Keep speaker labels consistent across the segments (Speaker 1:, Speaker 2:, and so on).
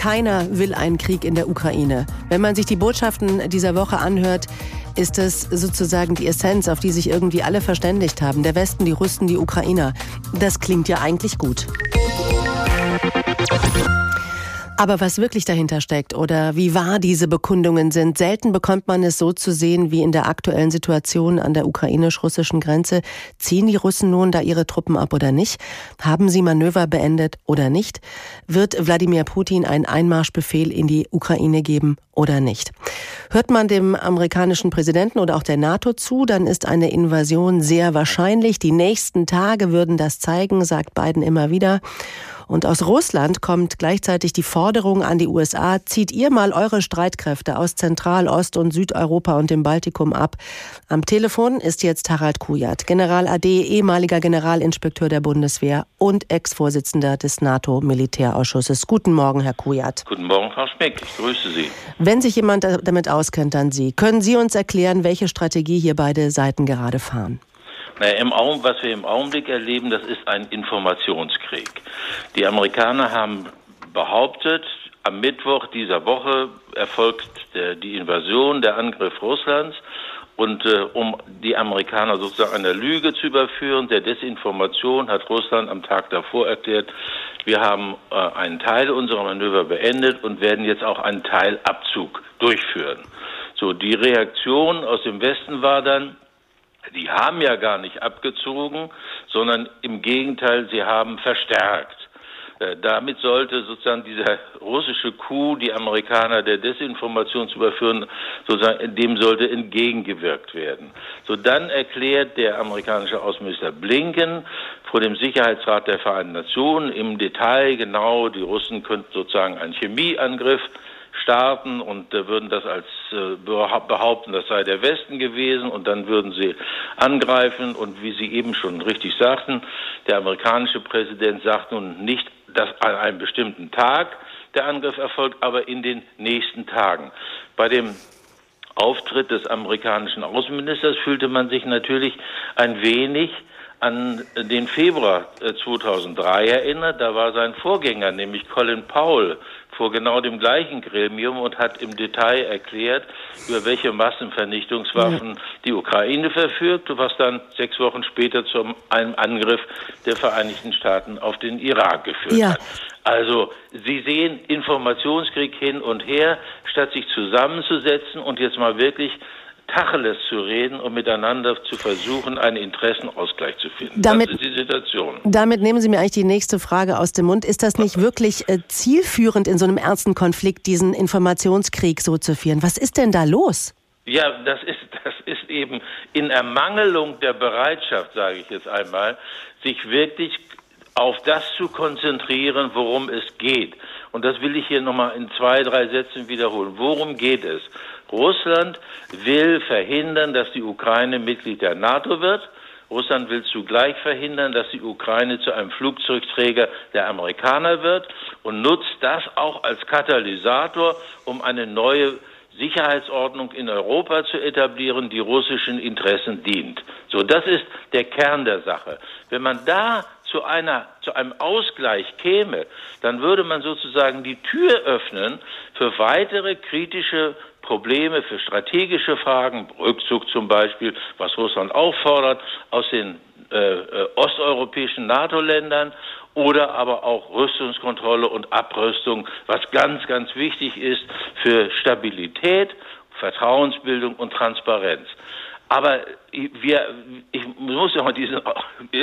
Speaker 1: Keiner will einen Krieg in der Ukraine. Wenn man sich die Botschaften dieser Woche anhört, ist es sozusagen die Essenz, auf die sich irgendwie alle verständigt haben. Der Westen, die Russen, die Ukrainer. Das klingt ja eigentlich gut. Aber was wirklich dahinter steckt oder wie wahr diese Bekundungen sind, selten bekommt man es so zu sehen wie in der aktuellen Situation an der ukrainisch-russischen Grenze. Ziehen die Russen nun da ihre Truppen ab oder nicht? Haben sie Manöver beendet oder nicht? Wird Wladimir Putin einen Einmarschbefehl in die Ukraine geben oder nicht? Hört man dem amerikanischen Präsidenten oder auch der NATO zu, dann ist eine Invasion sehr wahrscheinlich. Die nächsten Tage würden das zeigen, sagt Biden immer wieder. Und aus Russland kommt gleichzeitig die Forderung an die USA, zieht ihr mal eure Streitkräfte aus Zentral-, Ost- und Südeuropa und dem Baltikum ab. Am Telefon ist jetzt Harald Kujat, General AD, ehemaliger Generalinspekteur der Bundeswehr und Ex-Vorsitzender des NATO-Militärausschusses. Guten Morgen, Herr Kujat.
Speaker 2: Guten Morgen, Frau Schmeck. Ich grüße Sie.
Speaker 1: Wenn sich jemand damit auskennt, dann Sie. Können Sie uns erklären, welche Strategie hier beide Seiten gerade fahren?
Speaker 2: Naja, im Augen, was wir im Augenblick erleben, das ist ein Informationskrieg. Die Amerikaner haben behauptet, am Mittwoch dieser Woche erfolgt der, die Invasion, der Angriff Russlands. Und äh, um die Amerikaner sozusagen einer Lüge zu überführen, der Desinformation, hat Russland am Tag davor erklärt, wir haben äh, einen Teil unserer Manöver beendet und werden jetzt auch einen Teilabzug durchführen. So, die Reaktion aus dem Westen war dann, die haben ja gar nicht abgezogen, sondern im Gegenteil, sie haben verstärkt. Äh, damit sollte sozusagen dieser russische Coup, die Amerikaner der Desinformation zu überführen, sozusagen dem sollte entgegengewirkt werden. So dann erklärt der amerikanische Außenminister Blinken vor dem Sicherheitsrat der Vereinten Nationen im Detail genau, die Russen könnten sozusagen einen Chemieangriff starten und äh, würden das als äh, behaupten, das sei der Westen gewesen und dann würden sie angreifen und wie Sie eben schon richtig sagten, der amerikanische Präsident sagt nun nicht, dass an einem bestimmten Tag der Angriff erfolgt, aber in den nächsten Tagen. Bei dem Auftritt des amerikanischen Außenministers fühlte man sich natürlich ein wenig an den Februar 2003 äh, erinnert. Da war sein Vorgänger, nämlich Colin Powell, vor genau dem gleichen Gremium und hat im Detail erklärt, über welche Massenvernichtungswaffen die Ukraine verfügt, was dann sechs Wochen später zu einem Angriff der Vereinigten Staaten auf den Irak geführt ja. hat. Also Sie sehen Informationskrieg hin und her, statt sich zusammenzusetzen und jetzt mal wirklich Tacheles zu reden und miteinander zu versuchen, einen Interessenausgleich zu finden.
Speaker 1: Damit, das ist die Situation. Damit nehmen Sie mir eigentlich die nächste Frage aus dem Mund. Ist das nicht wirklich äh, zielführend in so einem ernsten Konflikt, diesen Informationskrieg so zu führen? Was ist denn da los?
Speaker 2: Ja, das ist, das ist eben in Ermangelung der Bereitschaft, sage ich jetzt einmal, sich wirklich auf das zu konzentrieren, worum es geht. Und das will ich hier nochmal in zwei, drei Sätzen wiederholen. Worum geht es? Russland will verhindern, dass die Ukraine Mitglied der NATO wird. Russland will zugleich verhindern, dass die Ukraine zu einem Flugzeugträger der Amerikaner wird und nutzt das auch als Katalysator, um eine neue Sicherheitsordnung in Europa zu etablieren, die russischen Interessen dient. So, das ist der Kern der Sache. Wenn man da zu einer, zu einem Ausgleich käme, dann würde man sozusagen die Tür öffnen für weitere kritische Probleme, für strategische Fragen, Rückzug zum Beispiel, was Russland auffordert, aus den äh, äh, osteuropäischen NATO-Ländern oder aber auch Rüstungskontrolle und Abrüstung, was ganz, ganz wichtig ist für Stabilität, Vertrauensbildung und Transparenz. Aber wir, ich muss ja mal diesen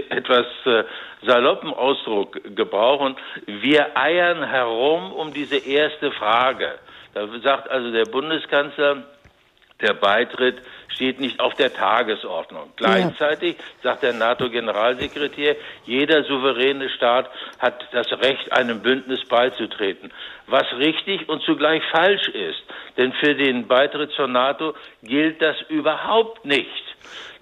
Speaker 2: etwas äh, saloppen Ausdruck gebrauchen. Wir eiern herum um diese erste Frage. Da sagt also der Bundeskanzler, der Beitritt steht nicht auf der Tagesordnung. Gleichzeitig sagt der NATO-Generalsekretär, jeder souveräne Staat hat das Recht, einem Bündnis beizutreten. Was richtig und zugleich falsch ist. Denn für den Beitritt zur NATO gilt das überhaupt nicht.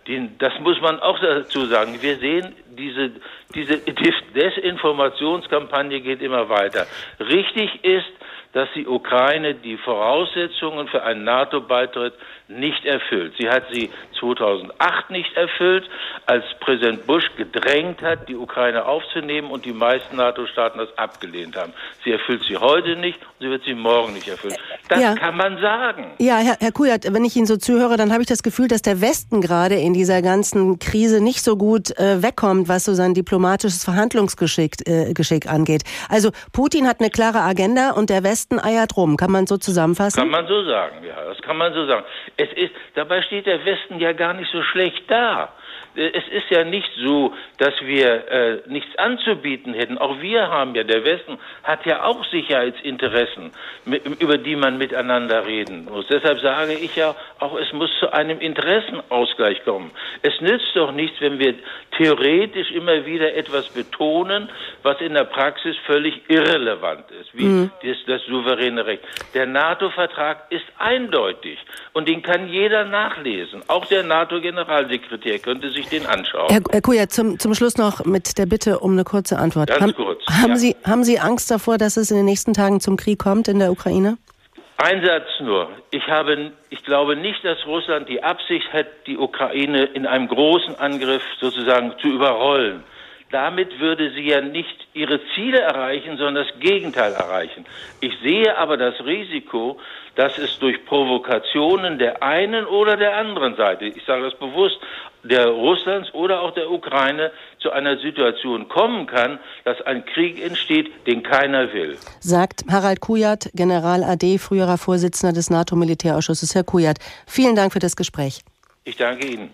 Speaker 2: Den, das muss man auch dazu sagen. Wir sehen, diese, diese Desinformationskampagne geht immer weiter. Richtig ist, dass die Ukraine die Voraussetzungen für einen NATO-Beitritt nicht erfüllt. Sie hat sie 2008 nicht erfüllt, als Präsident Bush gedrängt hat, die Ukraine aufzunehmen und die meisten NATO-Staaten das abgelehnt haben. Sie erfüllt sie heute nicht und sie wird sie morgen nicht erfüllen. Das ja. kann man sagen.
Speaker 1: Ja, Herr, Herr Kujat, wenn ich Ihnen so zuhöre, dann habe ich das Gefühl, dass der Westen gerade in dieser ganzen Krise nicht so gut äh, wegkommt, was so sein diplomatisches Verhandlungsgeschick äh, angeht. Also Putin hat eine klare Agenda und der Westen eiert rum. Kann man so zusammenfassen?
Speaker 2: Kann man so sagen, ja, das kann man so sagen. Es ist, dabei steht der Westen ja gar nicht so schlecht da es ist ja nicht so, dass wir äh, nichts anzubieten hätten. Auch wir haben ja, der Westen hat ja auch Sicherheitsinteressen, mit, über die man miteinander reden muss. Deshalb sage ich ja auch, es muss zu einem Interessenausgleich kommen. Es nützt doch nichts, wenn wir theoretisch immer wieder etwas betonen, was in der Praxis völlig irrelevant ist, wie mhm. das, das souveräne Recht. Der NATO-Vertrag ist eindeutig und den kann jeder nachlesen. Auch der NATO-Generalsekretär könnte sich den anschauen.
Speaker 1: Herr, Herr Kuja, zum, zum Schluss noch mit der Bitte um eine kurze Antwort.
Speaker 2: Ganz haben, kurz.
Speaker 1: Haben, ja. Sie, haben Sie Angst davor, dass es in den nächsten Tagen zum Krieg kommt in der Ukraine?
Speaker 2: Ein Satz nur. Ich, habe, ich glaube nicht, dass Russland die Absicht hat, die Ukraine in einem großen Angriff sozusagen zu überrollen. Damit würde sie ja nicht ihre Ziele erreichen, sondern das Gegenteil erreichen. Ich sehe aber das Risiko, dass es durch Provokationen der einen oder der anderen Seite, ich sage das bewusst, der Russlands oder auch der Ukraine zu einer Situation kommen kann, dass ein Krieg entsteht, den keiner will.
Speaker 1: Sagt Harald Kujat, General AD, früherer Vorsitzender des NATO-Militärausschusses. Herr Kujat, vielen Dank für das Gespräch.
Speaker 2: Ich danke Ihnen.